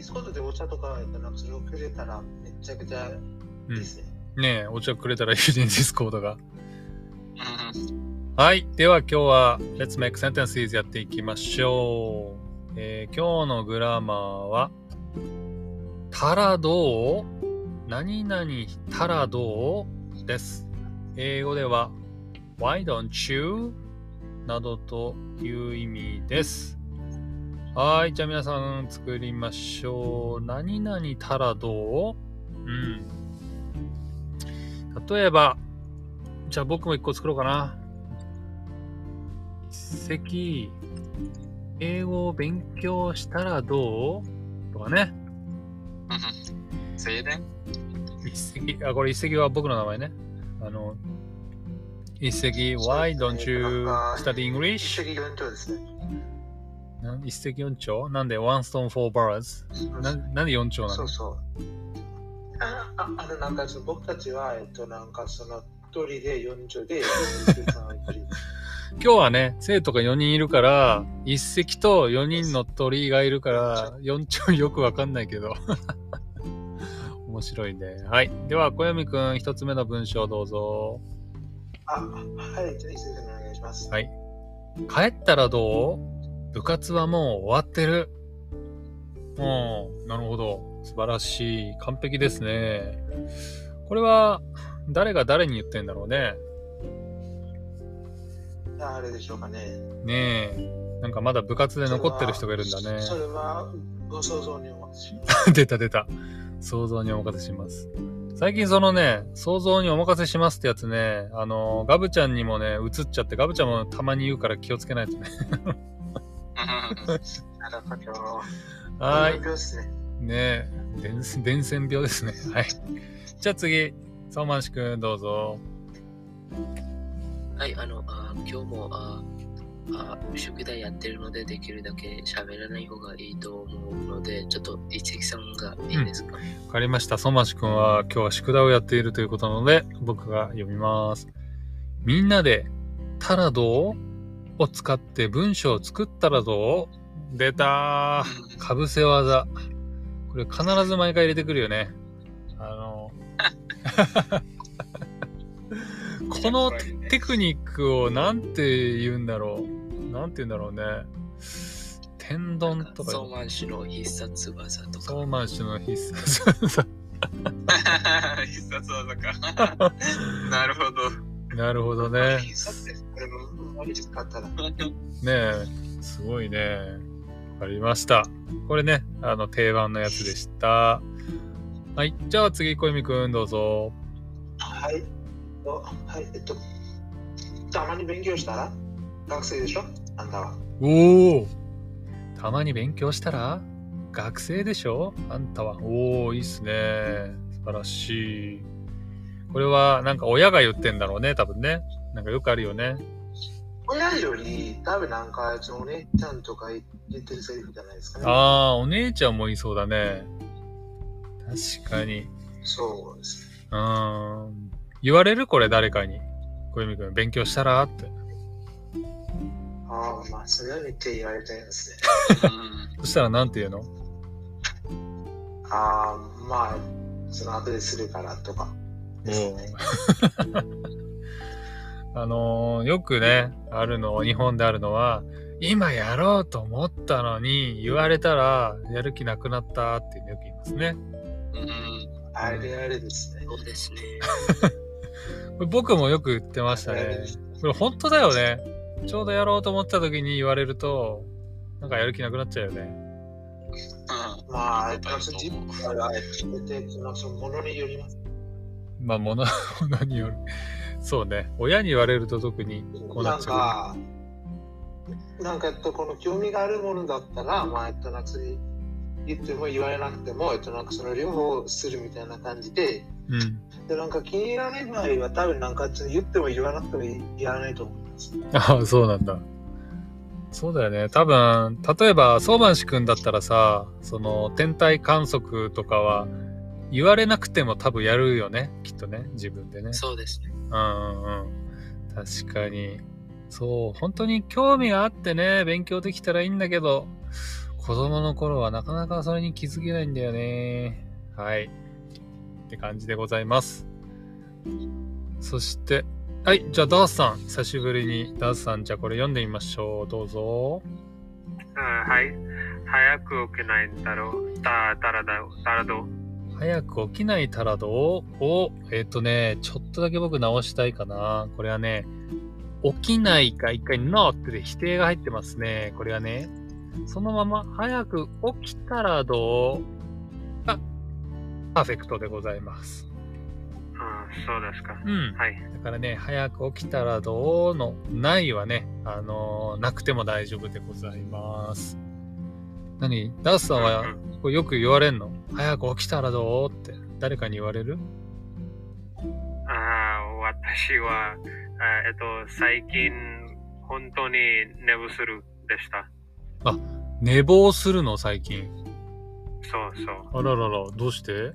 Discord でお茶とか、えっと、なんかそれをくれたらめちゃくちゃいいですね。ねえ、お茶くれたらいいね、 Discord が。はい。では今日は Let's Make Sentences やっていきましょう。えー今日の grammar は、たらどう何々たらどうです。英語では Why don't you? などという意味です。はい。じゃあ皆さん作りましょう。何々たらどう？うん。例えば、じゃあ僕も一個作ろうかな。一石、英語を勉強したらどう？とかね。静電一石、あ、これ一石は僕の名前ね。あの、一石、Why don't you study 一 English? 石四鳥ですね。な一石四鳥？なんで One stone four birds? ななんで四鳥なの？そうそう。あああのなんかその僕たちは、えっと、なんかその鳥で四鳥で、今日はね、生徒が4人いるから、一石と4人の鳥がいるから、4鳥よくわかんないけど。面白いね。はい。では、小読くん、一つ目の文章どうぞ。あ、はい、じゃあ、一石お願いします。はい。帰ったらどう？部活はもう終わってる。うん、なるほど。素晴らしい。完璧ですね。これは、誰が誰に言ってんだろうね。誰でしょうかね。ねえ。なんかまだ部活で残ってる人がいるんだね。それは、ご想像にお任せし 出た出た。想像にお任せします。最近そのね、想像にお任せしますってやつね、あの、ガブちゃんにもね、映っちゃって、ガブちゃんもたまに言うから気をつけないとね。なるほど。はい。ね。ねえ、伝染伝染病ですね。はい。じゃあ次、相馬市くんどうぞ。はい、あの、あ今日もああ宿題やってるので、できるだけ喋らない方がいいと思うので、ちょっと一石さんがいいですか、わかりました。相馬市くんは今日は宿題をやっているということなので、僕が読みます。みんなで、たらどう？を使って文章を作ったらどう？出たー。かぶせ技。これ必ず毎回入れてくるよね。あの、このテクニックをなんて言うんだろう。なんて言うんだろうね。天丼とか相馬市の必殺技とか。相馬市の必殺技。必殺技か。なるほど。なるほどね。ねえ、すごいね。わかりました。これね、あの、定番のやつでした。はい。じゃあ次、小泉くんどうぞ。はい。おはい、えっと、たまに勉強した？ら学生でしょ？あんたは。おおたまに勉強したら？学生でしょ？あんたは。おおいいっすね。素晴らしい。これは、なんか親が言ってんだろうね、多分ね。なんかよくあるよね。親より、多分なんか、そのお姉ちゃんとか言ってるセリフじゃないですかね。ああ、お姉ちゃんもいそうだね。確かに。そうですね。うーん。言われるこれ誰かに。小泉くん、勉強したらって。ああ、まあ、それはめっちゃ言われたいですね。そしたらなんて言うの？ああ、まあ、その後でするからとか。あのーよくね、あるの、日本であるのは、今やろうと思ったのに、言われたら、やる気なくなったっていうのよく言いますね。あれあれですね。そうですね。僕もよく言ってましたね。これ本当だよね。ちょうどやろうと思った時に言われると、なんかやる気なくなっちゃうよね。まあ、その自分から決めて、そのそのものによります。まあ、もの、ものによる。そうね。親に言われると特にこうななんっちゃか、なんか、えっと、この興味があるものだったら、まあ、えっと、なんか、それ言っても言われなくても、えっと、なんか、その両方するみたいな感じで、う。うん。で、なんか、気に入らない場合は、多分、なんか、言っても言わなくてもやらないと思います。ああ、そうなんだ。そうだよね。多分、例えば、相馬市くんだったらさ、その、天体観測とかは、言われなくても多分やるよね。きっとね。自分でね。そうですね。うんうんうん。確かに。そう、本当に興味があってね、勉強できたらいいんだけど、子供の頃はなかなかそれに気づけないんだよね。はい。って感じでございます。そして、はい、じゃあダースさん、久しぶりに。ダースさん、じゃあこれ読んでみましょう。どうぞ。あはい。早く起きないんだろう。た、たらだ、たらど。早く起きないタラドを、えっ、とね、ちょっとだけ僕直したいかな。これはね、起きないが一回 not で否定が入ってますね。これはね、そのまま早く起きたらどうがパーフェクトでございます。あそうですか。うん。はい。だからね、早く起きたらどうのないはね、あのーなくても大丈夫でございます。何？ダースさんはうんこれよく言われんの？早く起きたらどう？って誰かに言われる？あ私は、あえっと、最近、本当に寝不するでした。寝坊するの？最近。そうそう。あららら、どうして？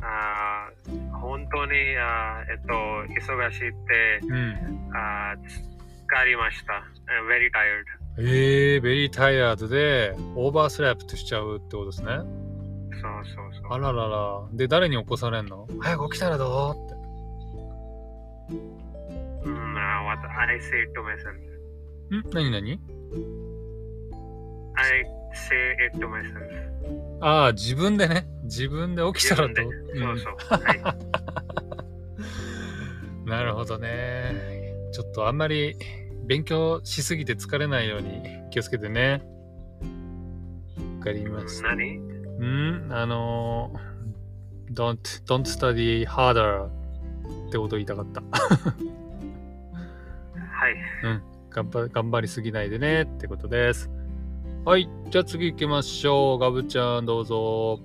あ本当に、あえっと、忙しいって、うん。あ疲れました。very tired. えー、ベリータイヤードでオーバースラップしちゃうってことですね。そうそうそう。あららら。で、誰に起こされんの？早く起きたらどう？って。うん、あ what I say it to myself. ん？何何？I say it to myself. ああ、自分でね。自分で起きたらどう？そうそう。はい。なるほどね。ちょっとあんまり勉強しすぎて疲れないように気をつけてね。わかりました。何？うん？あのー、don't, don't study harder ってことを言いたかった。はい。頑張頑張りすぎないでねってことです。はい。じゃあ次行きましょう。ガブちゃんどうぞ。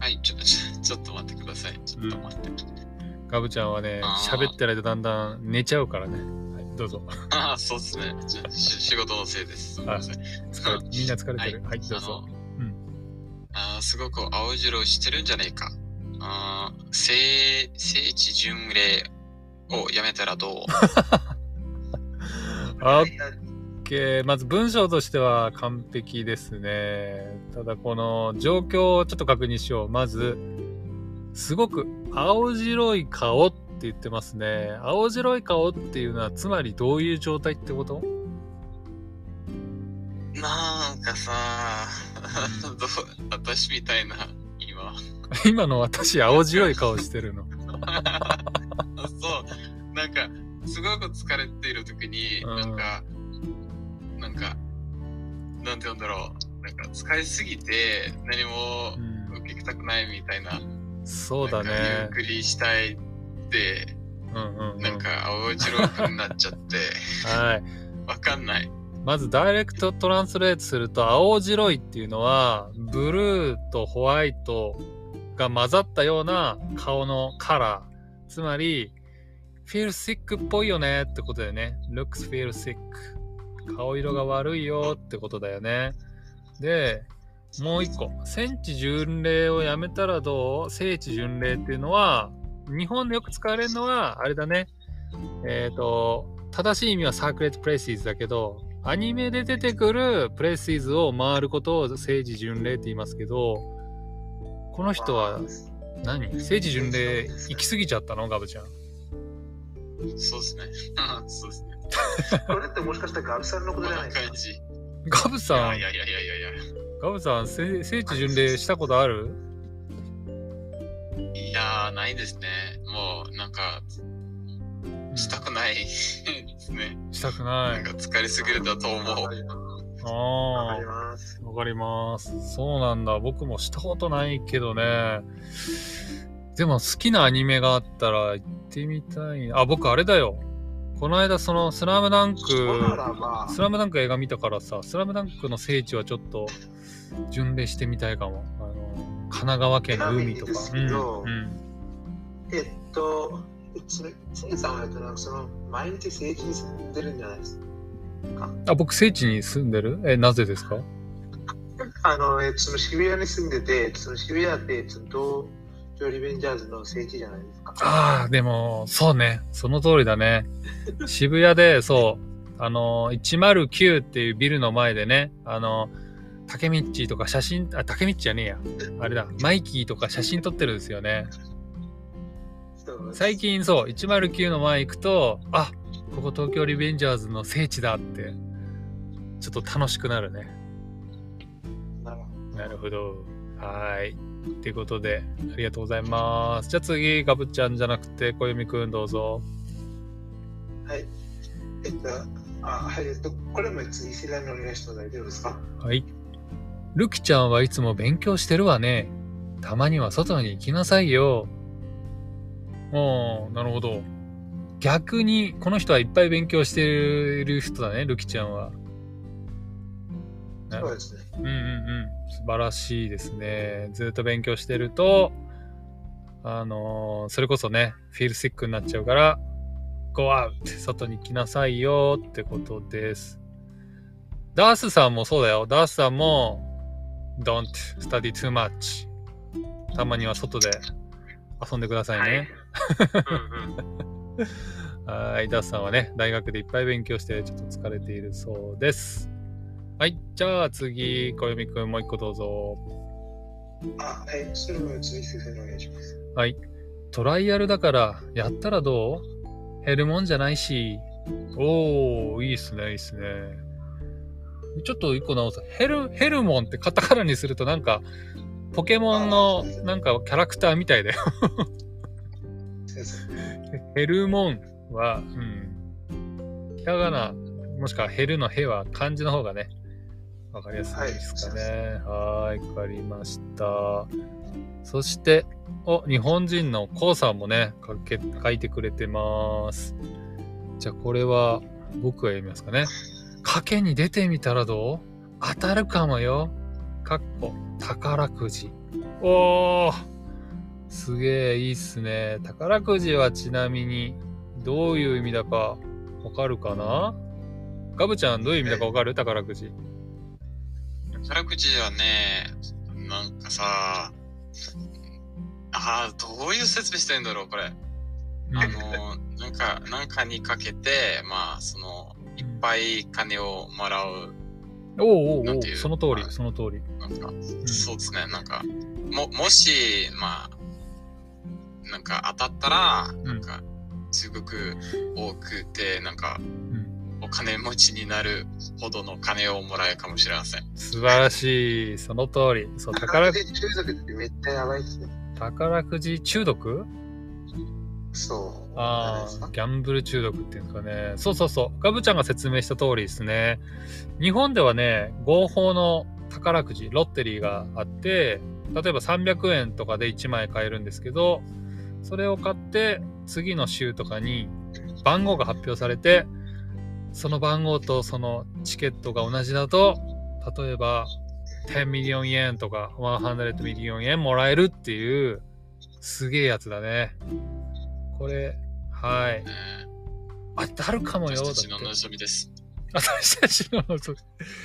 はい、ちょ、ちょちょっと待ってください。ちょっと待って。ガブちゃんはね喋ってないとだんだん寝ちゃうからね。はい、どうぞ。ああ、そうですね。仕事のせいです。すみません。疲れみんな疲れてる？はい、どうぞ。うんあのあーすごく青白してるんじゃないか。あー聖聖地巡礼をやめたらどう？オッケー。まず文章としては完璧ですね。ただこの状況をちょっと確認しよう。まず、すごく青白い顔って言ってますね。青白い顔っていうのはつまりどういう状態ってこと？なんかさ、私みたいな、今。今の私青白い顔してるの。そう、なんか、すごく疲れている時に、うんなんか、なんか、なんて言うんだろう。なんか、疲れすぎて、何もうん受けたくないみたいな。そうだなんかゆねっ。くりしたいって、うんうんうんなんか、青白くなっちゃって、はい。わかんない。まずダイレクトトランスレートすると青白いっていうのはブルーとホワイトが混ざったような顔のカラーつまり feel sick っぽいよねってことだよね looks feel sick 顔色が悪いよってことだよねでもう一個聖地巡礼をやめたらどう？聖地巡礼っていうのは日本でよく使われるのはあれだねえっ、と正しい意味は sacred places だけどアニメで出てくる places を回ることを聖地巡礼って言いますけどこの人は何？聖地巡礼行き過ぎちゃったの？ガブちゃんそうですね。そうですね。これってもしかしたらガブさんのこことじゃないですか？感じ。いガブさんいやいやいやいや。ガブさん聖聖地巡礼したことある？いやー、ないですね。もう、なんか、したくない。ですね。したくない。なんか疲れすぎるだと思う。あります。あわかります。そうなんだ。僕もしたことないけどね。でも好きなアニメがあったら行ってみたいな。あ僕あれだよ。この間そのスラムダンクスラムダンク映画見たからさ、スラムダンクの聖地はちょっと巡礼してみたいかも。あの神奈川県の海とか。うんうんえっと、それ、せいさんは、えっと、なんかその、毎日聖地に住んでるんじゃないですか？あ、僕聖地に住んでる？え、なぜですか？あの、えっと、その渋谷に住んでて、その渋谷って、その、東京リベンジャーズの聖地じゃないですか？ああ、でも、そうね。その通りだね。渋谷で、そう、あの、109っていうビルの前でね、あの、竹道とか写真、あ、竹道じゃねえや。あれだ、マイキーとか写真撮ってるんですよね。最近そう、109の前行くと、あ、ここ東京リベンジャーズの聖地だって、ちょっと楽しくなるね。なるほど。はーい。ということで、ありがとうございます。じゃあ次、ガブちゃんじゃなくて、小読くんどうぞ。はい。えっと、あ、はい、えっと、これも次世代のお願いしても大丈夫ですか？はい。ルキちゃんはいつも勉強してるわね。たまには外に行きなさいよ。おー、なるほど。逆に、この人はいっぱい勉強してる人だね、ルキちゃんは。なそうですね。うんうんうん。素晴らしいですね。ずっと勉強してると、あのーそれこそね、フィールシックになっちゃうから、Go out! 外に来なさいよってことです。ダースさんもそうだよ。ダースさんも、Don't study too much. たまには外で遊んでくださいね。はい、ダースさんはね、大学でいっぱい勉強してちょっと疲れているそうです。はい、じゃあ次、小読くんもう一個どうぞ。あ、はい。それも次先生にお願いします。はい。トライアルだから、やったらどう？減るもんじゃないし。おー、いいっすね、いいっすね。ちょっと一個直す。ヘル、ヘルモンってカタカナにするとなんか、ポケモンのなんかキャラクターみたいだよ。ヘルモンは、うん。ひらがな、もしくはヘルのヘは漢字の方がね、わかりやすいですかね。はーい、わかりました。そして、お、日本人のコウさんもね、かけ書いてくれてます。じゃあこれは僕が読みますかね。賭けに出てみたらどう？当たるかもよ。かっこ、宝くじ。おーすげえいいっすね。宝くじはちなみにどういう意味だかわかるかな？ガブちゃんどういう意味だかわかる？宝くじ。宝くじはね、なんかさ、ああ、どういう説明してんだろう、これ。うんあの、なんか、なんかにかけて、まあ、その、ぱい金をもらう、おうおうおその通りま、あその通り。なんか、そうですね、なんか、も、もし、まあ、なんか当たったら、なんか、すごく多くて、なんか、んお金持ちになるほどの金をもらえるかもしれません。素晴らしい。その通り。そう、宝宝くじ 中毒ってめっちゃやばいっすね。宝くじ中毒？そう。ああ、ギャンブル中毒っていうんですかね。そうそうそう。ガブちゃんが説明した通りですね。日本ではね、合法の宝くじ、 lottery があって、例えば300円とかで1枚買えるんですけど、それを買って、次の週とかに番号が発表されて、その番号とそのチケットが同じだと、例えば10 million 円とか100 million 円もらえるっていう、すげえやつだね。これ、はい。ね当たるかもよ。私たちの望みです。私たちの望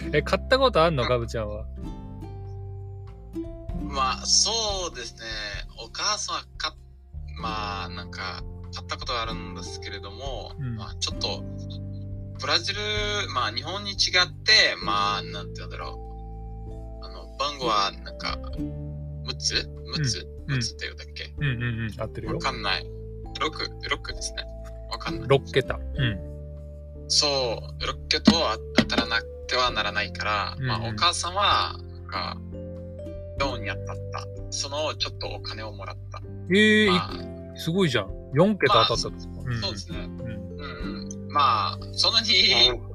み。え、買ったことあんのガブちゃんは？まあ、そうですね。お母さんはか、まあ、なんか、買ったことがあるんですけれども、うんまあ、ちょっと、ブラジル、まあ、日本に違って、まあ、なんて言うんだろう。あの、番号は、なんか、6つ ?6 つ、うん ?6 つって言うんだっけ？うんうんうん。合ってるわよ。かんない。6、6ですね。わかんない。6桁。うん。そう、6桁と当たらなくてはならないから、まうんうんあ、お母さんは、なんか、ローンに当たった。その、ちょっとお金をもらった。ええまあ、すごいじゃん。4桁当たったとか。んそうですね。うん。まあ、そんなに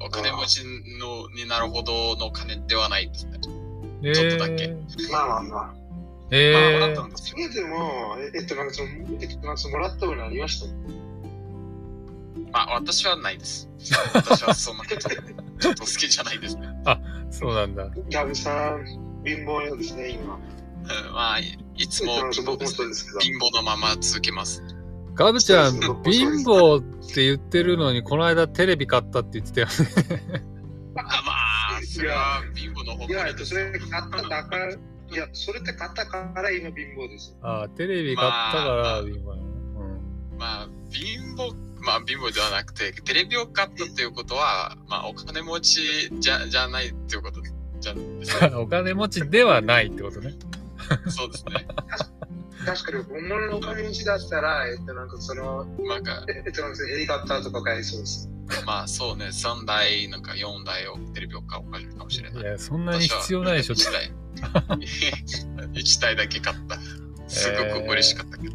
お金持ちのになるほどの金ではないですね。えちょっとだけーまあまあまあ。えまあ、もらったーんですよ。次でも、ええっと、なんかその、えっと、なんかもらったものありました？まあ、私はないです。私はそんなこと、ちょっと好きじゃないですね。そうなんだ。ギャブさん、貧乏ようですね、今。うんまあ、いいつもえっと僕も貧乏ですそうですけど。貧乏のまま続けます。ガブちゃん、貧乏って言ってるのに、この間テレビ買ったって言ってたよね。あまあ、それは貧乏の方いや、えっと、それ買っただから、いや、それって買ったから今貧乏です。ああ、テレビ買ったからまあ。うんまあ、貧乏、まあ貧乏ではなくて、テレビを買ったっていうことは、まあお金持ちじゃじゃないっていうことじゃ お金持ちではないってことね。そうですね。確かに本物のお金持ちだったら、えっと、なんかその、なんか、えっと、ヘリコプターとか買いそうです。まあそうね、3台、なんか4台をテレビを買おうかもしれない。いや、そんなに必要ないでしょ。1台。1台だけ買った。すごく嬉しかったけど。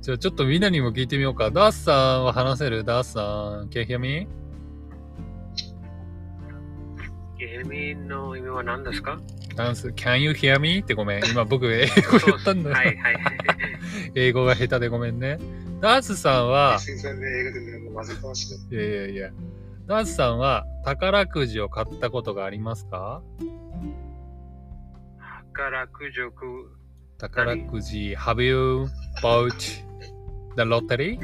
じゃあちょっとみんなにも聞いてみようか。ダースさんは話せる？ダースさん。Can you hear me? ゲーミンの意味は何ですか？ダンス、Can you hear me? ってごめん。今僕英語言ったんだ。はいはい。英語が下手でごめんね。ダースさんは、すいやいやいや。ダースさんは宝くじを買ったことがありますか？宝くじをく宝くじ、Have you bought the lottery?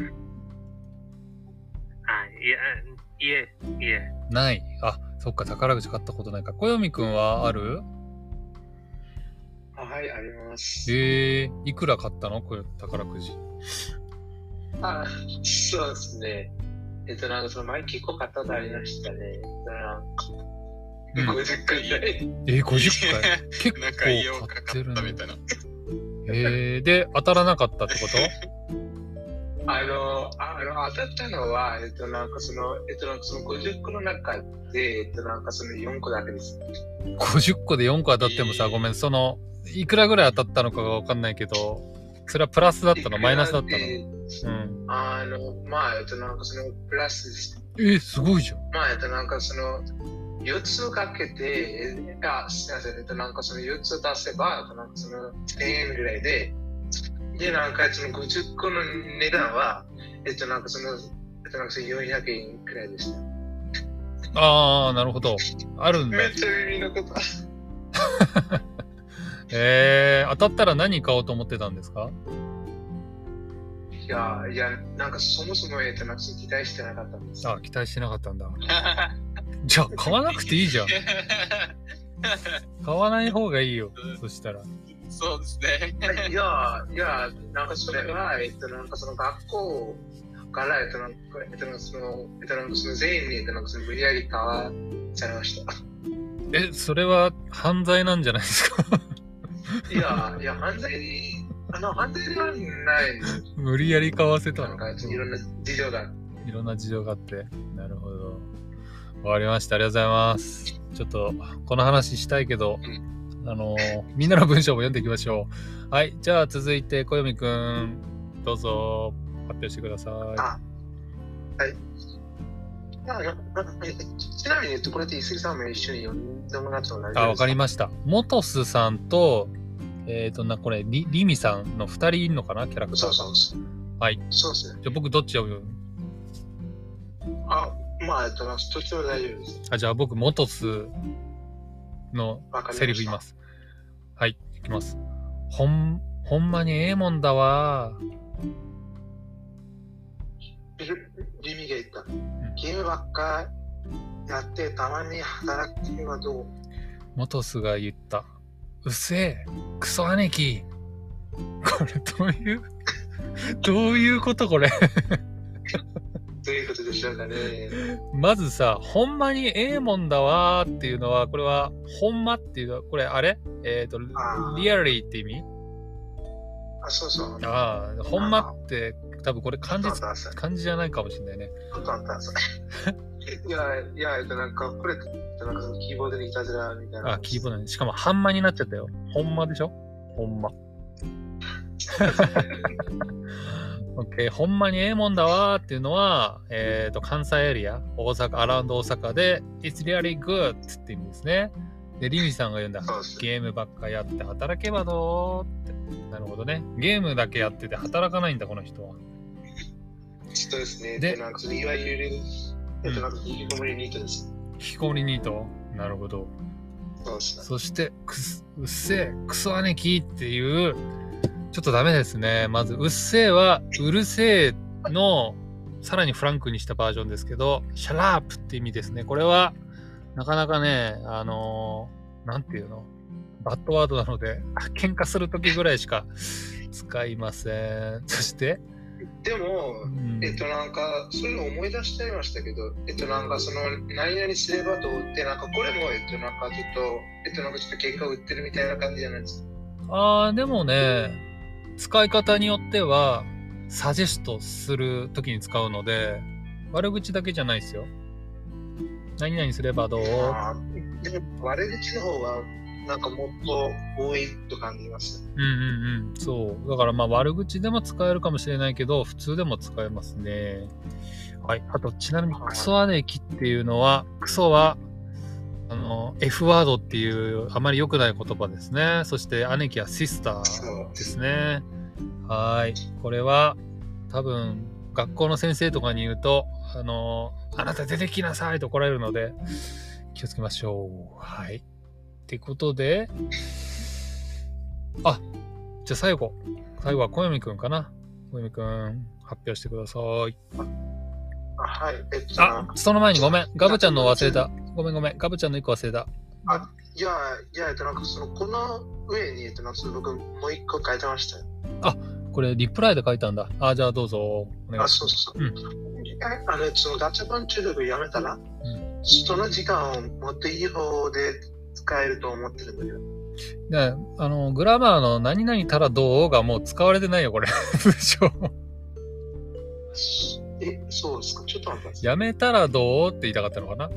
あ、いや、いえ、いえ。ない。あ、そっか、宝くじ買ったことないか。小読くんはある？あはい、あります。えー、いくら買ったの？これ宝くじ。あ、そうですね。えっと、なんかその前結構買ったことありましたね。えっとなんかうん、50回ぐらい。えー、50回？結構買かってるなみたいな。えー、で、当たらなかったってこと？あの、ああの当たったのは、えっと、なんかその、えっと、なんかその50個の中で、えっと、なんかその4個だけです。50個で4個当たってもさ、えーごめん、その、いくらぐらい当たったのかがわかんないけど、それはプラスだったの？マイナスだったの？でうん。あの、まあ、えっと、なんかその、プラスです。えー、すごいじゃん。まあ、えっと、なんかその、4つをかけて、えあ、すみません、えっと、なんかその4つを出せば、えっとなんかその1000円ぐらいで、で、なんかその50個の値段は、えっと、なんかその、えっと、なんかその400円くらいでした。あー、なるほど。あるんだめ。っちゃ耳のこと。えー、当たったら何買おうと思ってたんですか？いや、いや、なんかそもそも、えっと、なんか期待してなかったんです。あ、期待してなかったんだ。じゃあ、買わなくていいじゃん。買わない方がいいよ。そしたら。そうですね。いや、いや、なんかそれは、えっと、なんかその学校から、えっと、なんか、えっと、その、えっと、なんかその全員に、えっと、なんかその無理やり買わされました。え、それは犯罪なんじゃないですか？いや、いや、犯罪、あの、犯罪ではない。無理やり買わせたのなんか、いろんな事情が。いろんな事情があって。なるほど。わかりました。ありがとうございます。ちょっと、この話したいけど、あのーみんなの文章も読んでいきましょう。はい。じゃあ、続いて、小読くん、どうぞ、発表してください。ああのえちなみに言うと、これって、伊勢さんも一緒に読んでもらっても大丈夫ですか？あ、わかりました。モトスさんと、えっ、と、な、これ、リリミさんの2人いるのかな？キャラクターが。そうそうそう。はい。そうですね。じゃあ、僕どっち読む？あ、まあ、えっと、どっちでも大丈夫です。あ、じゃあ僕、モトスの。セリフ言います。はい、いきます。ほん、ほんまにええもんだわ。リリミが言った。ゲームばっかやって、たまに働くはどう？モトスが言った。うっせえ、クソ兄貴。これどういう、どういうことこれ？どういうことでしょうかね。まずさ、ほんまにええもんだわーっていうのは、これは、ほんまっていうのは、これあれ？えっ、ーリアリーって意味あ、そうそう。ああ、ほんまって、多分これ漢字漢字じゃないかもしれないね。あったあった。いや、いや、えっと、なんか、これ、えっとなんかそのキーボードにいたずらみたいな。あ、キーボードね。しかも、半間になっちゃったよ。ほんまでしょ？ほんま。オッケー、ほんまにええもんだわーっていうのは、えっ、と、関西エリア、大阪、アラウンド大阪で、It's really good って意味ですね。で、リミさんが言うんだ。ゲームばっかやって働けばどうって。なるほどね。ゲームだけやってて働かないんだ、この人は。そうですね。でで、なんかいわゆる、えっと、なんか、引きこもりニートです。引きこもりニート。なるほど。そして、くす、うっせえ、クソ兄貴っていう、ちょっとダメですね。まず、うっせえは、うるせえの、さらにフランクにしたバージョンですけど、シャラープって意味ですね。これは、なかなかね、あのーなんていうの？バッドワードなので、喧嘩するときぐらいしか使いません。そして、でも、うんえっとなんか、それを思い出しちゃいましたけど、えっとなんかその、何々すればとって、なんかこれも、えっとなんかちょっと、えっとなんかちょっと結果を売ってるみたいな感じじゃないですか。あーでもね、使い方によっては、サジェストするときに使うので、悪口だけじゃないですよ。何々すればどう？悪口の方が、なんかもっと多いと感じます。うんうんうん。そう。だからまあ悪口でも使えるかもしれないけど、普通でも使えますね。はい。あと、ちなみにクソ姉貴っていうのは、クソは、あの、F ワードっていうあまり良くない言葉ですね。そして姉貴はシスターですね。はい。これは、多分、学校の先生とかに言うと、あの、あなた出てきなさいと怒られるので、気をつけましょう。はい。ってことで、あ、じゃあ最後。最後は小読くんかな。小読くん、発表してください。あはい。えっと、あ、その前にごめん。ガブちゃんの忘れた。ごめんごめん。ガブちゃんの一個忘れた。いや、いや、えっとなんかその、この上に、えっとなんかその僕もう一個書いてましたよ。これ、リプライで書いたんだ。あ、じゃあどうぞ。お願いあ、しそうそう。うんあの、そのガチャパン中毒やめたら、その時間をもっといい方で使えると思ってるんだけど。ます。ね、あの、グラマーの何々たらどうがもう使われてないよ、これ。文章。え、そうですか。ちょっと待って。やめたらどうって言いたかったのかな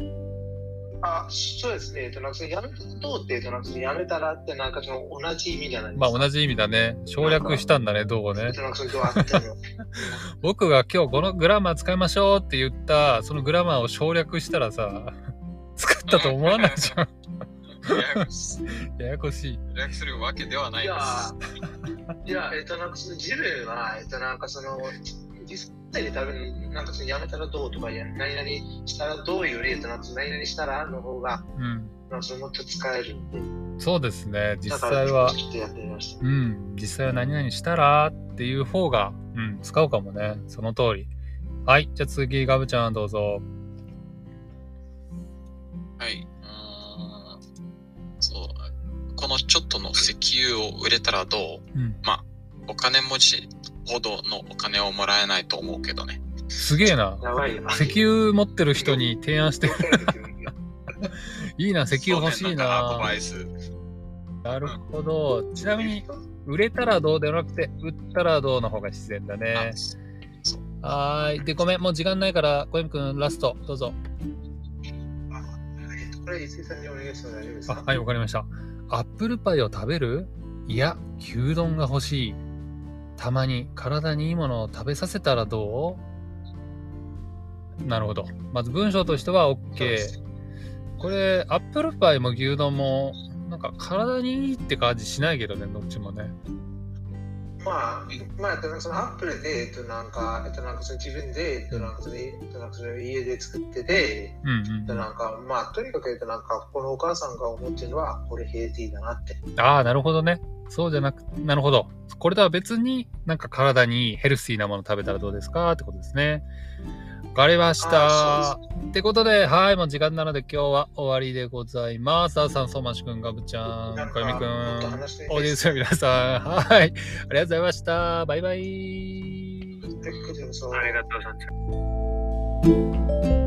あ、そうですね。えっと、なんかそのやめどうって、えっと、なんかそのやめたらって、なんかその同じ意味じゃないですか。まあ同じ意味だね。省略したんだね、どうをね。僕が今日このグラマー使いましょうって言った、そのグラマーを省略したらさ、使ったと思わないじゃん。ややこしいややこしい。するわけではないいやです。いや、えっと、なんかその自分は、えっと、なんかその、実際に多分、なんかそのやめたらどうとか、や何々したらどうより、えっと、なんかその何々したらの方が、うん。なんかそのもっと使えるんで。そうですね。実際は、ちょっとやってみました。うん。実際は何々したらっていう方が、うん、使うかもね。その通り。はい。じゃあ次、ガブちゃんどうぞ。はい。うーんそう。このちょっとの石油を売れたらどう？うん。お金持ちほどのお金をもらえないと思うけどね。すげえな。やばいよ。石油持ってる人に提案して、いいな、石油欲しいな。バイス。なるほど。ちなみに、売れたらどうではなくて、売ったらどうの方が自然だねあ。はーい。で、ごめん、もう時間ないから、小泉くん、ラスト、どうぞ。えっとこれ、伊勢さんにお願いしても大丈夫ですか、あはい、わかりました。アップルパイを食べる？いや、牛丼が欲しい。たまに体にいいものを食べさせたらどう？なるほど。まず文章としては OK す。これ、アップルパイも牛丼も、なんか体にいいって感じしないけどね、どっちもね。まあ、まあ、えっとそのアップルで、えっと、なんか、えっと、なんかその自分で、えっと、なんかその、えっと、なんかその家で作ってて、うんえっと、なんか、まあ、とにかく、えっと、なんか、このお母さんが思ってるのは、これヘルティーだなって。うん。ああ、なるほどね。そうじゃなく、なるほど。これとは別になんか体にヘルシーなもの食べたらどうですかってことですね。わかりました。あってことで、はい、もう時間なので今日は終わりでございます。あーさん、相馬市くん、ガブちゃん、かゆみくん、オーディエンスの皆さん、はい、ありがとうございました。バイバイ。て。ありがとうございます。